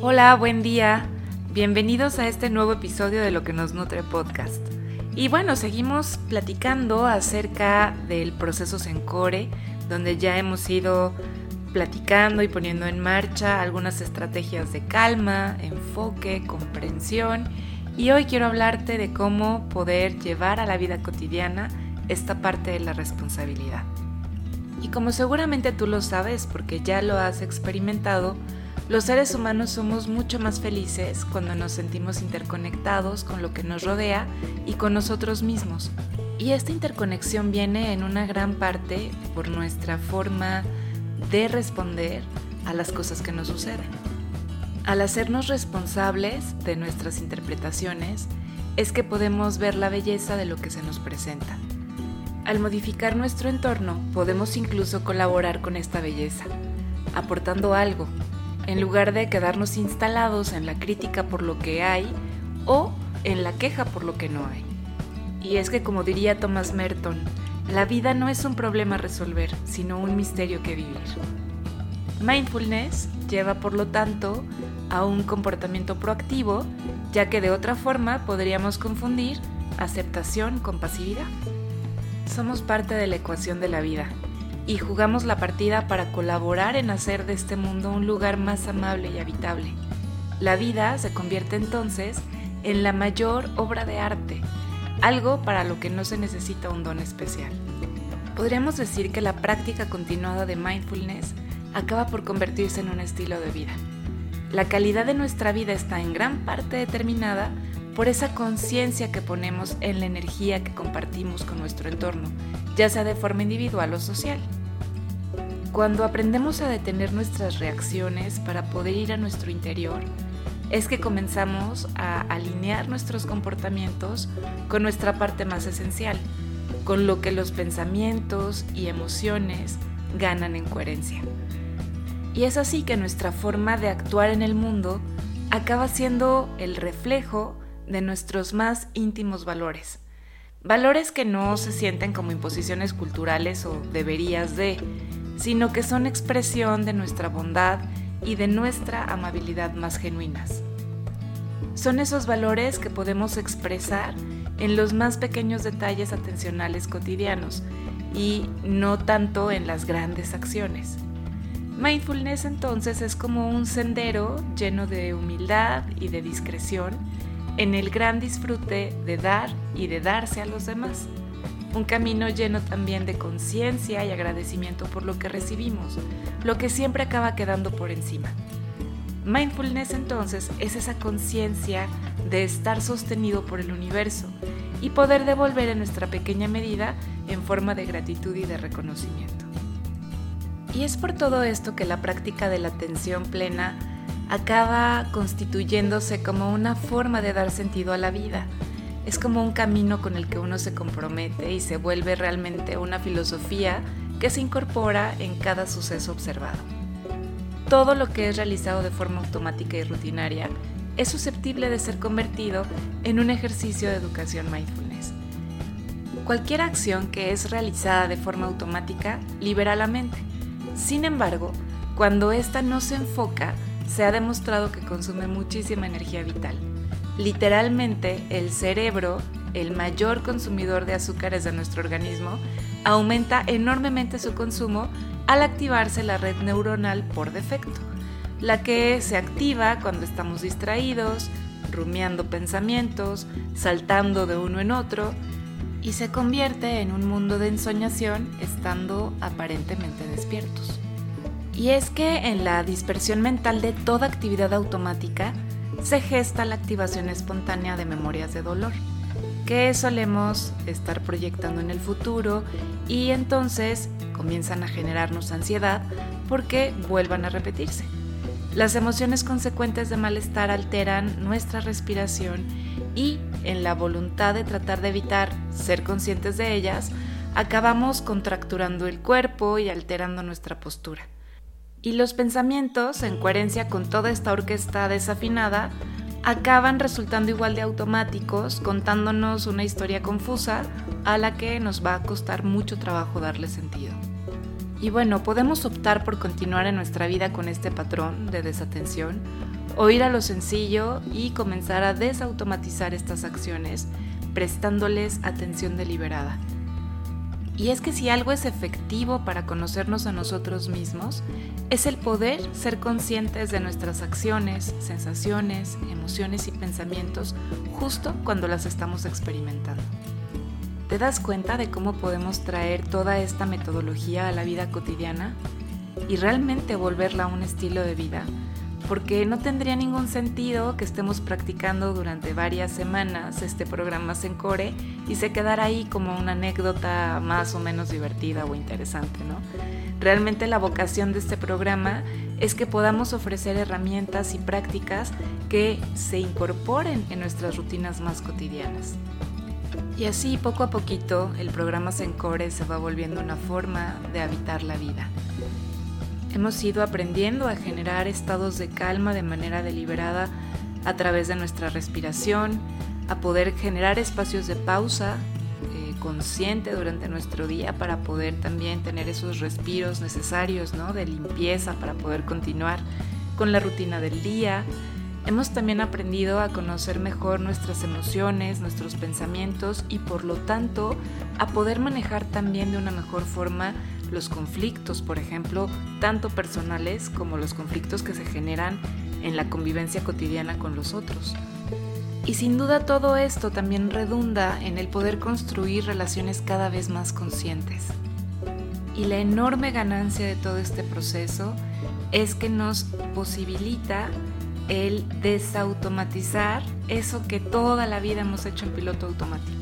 Hola, buen día. Bienvenidos a este nuevo episodio de Lo que nos nutre podcast. Y bueno, seguimos platicando acerca del proceso Sencore, donde ya hemos ido platicando y poniendo en marcha algunas estrategias de calma, enfoque, comprensión. Y hoy quiero hablarte de cómo poder llevar a la vida cotidiana esta parte de la responsabilidad. Y como seguramente tú lo sabes porque ya lo has experimentado, los seres humanos somos mucho más felices cuando nos sentimos interconectados con lo que nos rodea y con nosotros mismos. Y esta interconexión viene en una gran parte por nuestra forma de responder a las cosas que nos suceden. Al hacernos responsables de nuestras interpretaciones, es que podemos ver la belleza de lo que se nos presenta. Al modificar nuestro entorno, podemos incluso colaborar con esta belleza, aportando algo, en lugar de quedarnos instalados en la crítica por lo que hay o en la queja por lo que no hay. Y es que como diría Thomas Merton, la vida no es un problema a resolver, sino un misterio que vivir. Mindfulness lleva por lo tanto a un comportamiento proactivo, ya que de otra forma podríamos confundir aceptación con pasividad. Somos parte de la ecuación de la vida y jugamos la partida para colaborar en hacer de este mundo un lugar más amable y habitable. La vida se convierte entonces en la mayor obra de arte, algo para lo que no se necesita un don especial. Podríamos decir que la práctica continuada de mindfulness acaba por convertirse en un estilo de vida. La calidad de nuestra vida está en gran parte determinada por esa conciencia que ponemos en la energía que compartimos con nuestro entorno, ya sea de forma individual o social. Cuando aprendemos a detener nuestras reacciones para poder ir a nuestro interior, es que comenzamos a alinear nuestros comportamientos con nuestra parte más esencial, con lo que los pensamientos y emociones ganan en coherencia. Y es así que nuestra forma de actuar en el mundo acaba siendo el reflejo de nuestros más íntimos valores. Valores que no se sienten como imposiciones culturales o deberías de, sino que son expresión de nuestra bondad y de nuestra amabilidad más genuinas. Son esos valores que podemos expresar en los más pequeños detalles atencionales cotidianos y no tanto en las grandes acciones. Mindfulness entonces es como un sendero lleno de humildad y de discreción en el gran disfrute de dar y de darse a los demás un camino lleno también de conciencia y agradecimiento por lo que recibimos, lo que siempre acaba quedando por encima. Mindfulness entonces es esa conciencia de estar sostenido por el universo y poder devolver en nuestra pequeña medida en forma de gratitud y de reconocimiento. Y es por todo esto que la práctica de la atención plena acaba constituyéndose como una forma de dar sentido a la vida, es como un camino con el que uno se compromete y se vuelve realmente una filosofía que se incorpora en cada suceso observado. Todo lo que es realizado de forma automática y rutinaria es susceptible de ser convertido en un ejercicio de educación mindfulness. Cualquier acción que es realizada de forma automática libera la mente. Sin embargo, cuando ésta no se enfoca, se ha demostrado que consume muchísima energía vital Literalmente, el cerebro, el mayor consumidor de azúcares de nuestro organismo, aumenta enormemente su consumo al activarse la red neuronal por defecto, la que se activa cuando estamos distraídos, rumiando pensamientos, saltando de uno en otro, y se convierte en un mundo de ensoñación estando aparentemente despiertos. Y es que en la dispersión mental de toda actividad automática, se gesta la activación espontánea de memorias de dolor, que solemos estar proyectando en el futuro y entonces comienzan a generarnos ansiedad porque vuelvan a repetirse. Las emociones consecuentes de malestar alteran nuestra respiración y en la voluntad de tratar de evitar ser conscientes de ellas, acabamos contracturando el cuerpo y alterando nuestra postura. Y los pensamientos, en coherencia con toda esta orquesta desafinada, acaban resultando igual de automáticos, contándonos una historia confusa a la que nos va a costar mucho trabajo darle sentido. Y bueno, podemos optar por continuar en nuestra vida con este patrón de desatención o ir a lo sencillo y comenzar a desautomatizar estas acciones, prestándoles atención deliberada. Y es que si algo es efectivo para conocernos a nosotros mismos, es el poder ser conscientes de nuestras acciones, sensaciones, emociones y pensamientos justo cuando las estamos experimentando. ¿Te das cuenta de cómo podemos traer toda esta metodología a la vida cotidiana y realmente volverla a un estilo de vida? Porque no tendría ningún sentido que estemos practicando durante varias semanas este programa Sencore y se quedara ahí como una anécdota más o menos divertida o interesante, ¿no? Realmente la vocación de este programa es que podamos ofrecer herramientas y prácticas que se incorporen en nuestras rutinas más cotidianas. Y así poco a poquito el programa Sencore se va volviendo una forma de habitar la vida. Hemos ido aprendiendo a generar estados de calma de manera deliberada a través de nuestra respiración, a poder generar espacios de pausa eh, consciente durante nuestro día para poder también tener esos respiros necesarios ¿no? de limpieza para poder continuar con la rutina del día. Hemos también aprendido a conocer mejor nuestras emociones, nuestros pensamientos y por lo tanto a poder manejar también de una mejor forma los conflictos, por ejemplo, tanto personales como los conflictos que se generan en la convivencia cotidiana con los otros. Y sin duda todo esto también redunda en el poder construir relaciones cada vez más conscientes. Y la enorme ganancia de todo este proceso es que nos posibilita el desautomatizar eso que toda la vida hemos hecho en piloto automático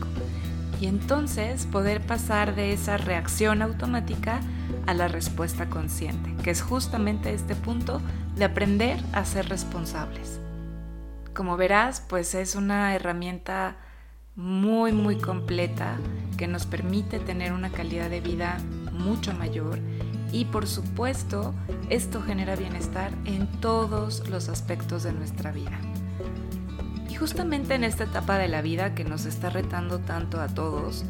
y entonces poder pasar de esa reacción automática a la respuesta consciente, que es justamente este punto de aprender a ser responsables. Como verás, pues es una herramienta muy muy completa que nos permite tener una calidad de vida mucho mayor y por supuesto esto genera bienestar en todos los aspectos de nuestra vida justamente en esta etapa de la vida que nos está retando tanto a todos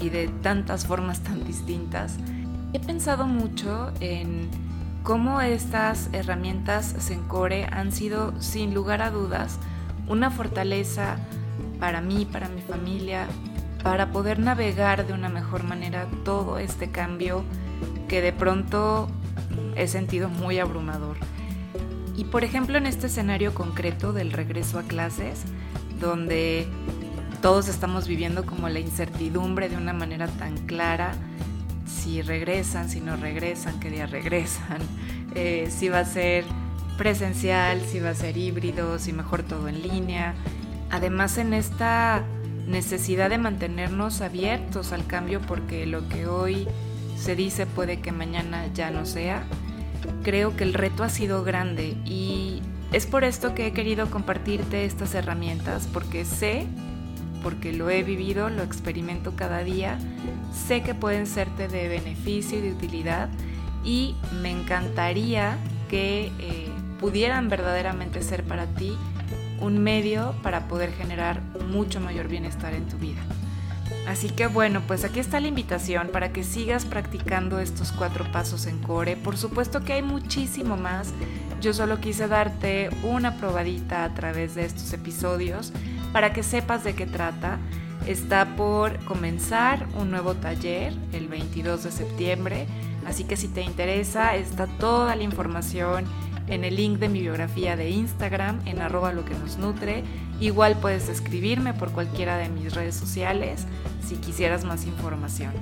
y de tantas formas tan distintas, he pensado mucho en cómo estas herramientas Sencore han sido, sin lugar a dudas, una fortaleza para mí, para mi familia, para poder navegar de una mejor manera todo este cambio que de pronto he sentido muy abrumador. Y por ejemplo en este escenario concreto del regreso a clases, donde todos estamos viviendo como la incertidumbre de una manera tan clara, si regresan, si no regresan, qué día regresan, eh, si va a ser presencial, si va a ser híbrido, si mejor todo en línea. Además en esta necesidad de mantenernos abiertos al cambio porque lo que hoy se dice puede que mañana ya no sea creo que el reto ha sido grande y es por esto que he querido compartirte estas herramientas, porque sé, porque lo he vivido, lo experimento cada día, sé que pueden serte de beneficio y de utilidad y me encantaría que eh, pudieran verdaderamente ser para ti un medio para poder generar mucho mayor bienestar en tu vida. Así que bueno, pues aquí está la invitación para que sigas practicando estos cuatro pasos en core. Por supuesto que hay muchísimo más. Yo solo quise darte una probadita a través de estos episodios para que sepas de qué trata. Está por comenzar un nuevo taller el 22 de septiembre, así que si te interesa está toda la información en el link de mi biografía de Instagram en arroba lo que nos nutre. Igual puedes escribirme por cualquiera de mis redes sociales si quisieras más información.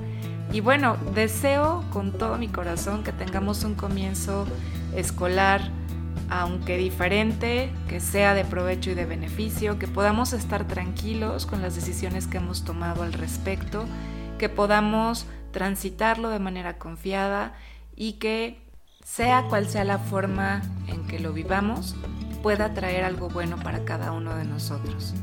Y bueno, deseo con todo mi corazón que tengamos un comienzo escolar, aunque diferente, que sea de provecho y de beneficio, que podamos estar tranquilos con las decisiones que hemos tomado al respecto, que podamos transitarlo de manera confiada y que sea cual sea la forma en que lo vivamos, pueda traer algo bueno para cada uno de nosotros.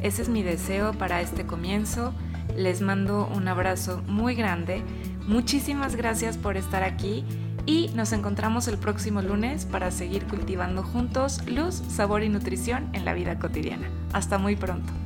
Ese es mi deseo para este comienzo les mando un abrazo muy grande. Muchísimas gracias por estar aquí y nos encontramos el próximo lunes para seguir cultivando juntos luz, sabor y nutrición en la vida cotidiana. Hasta muy pronto.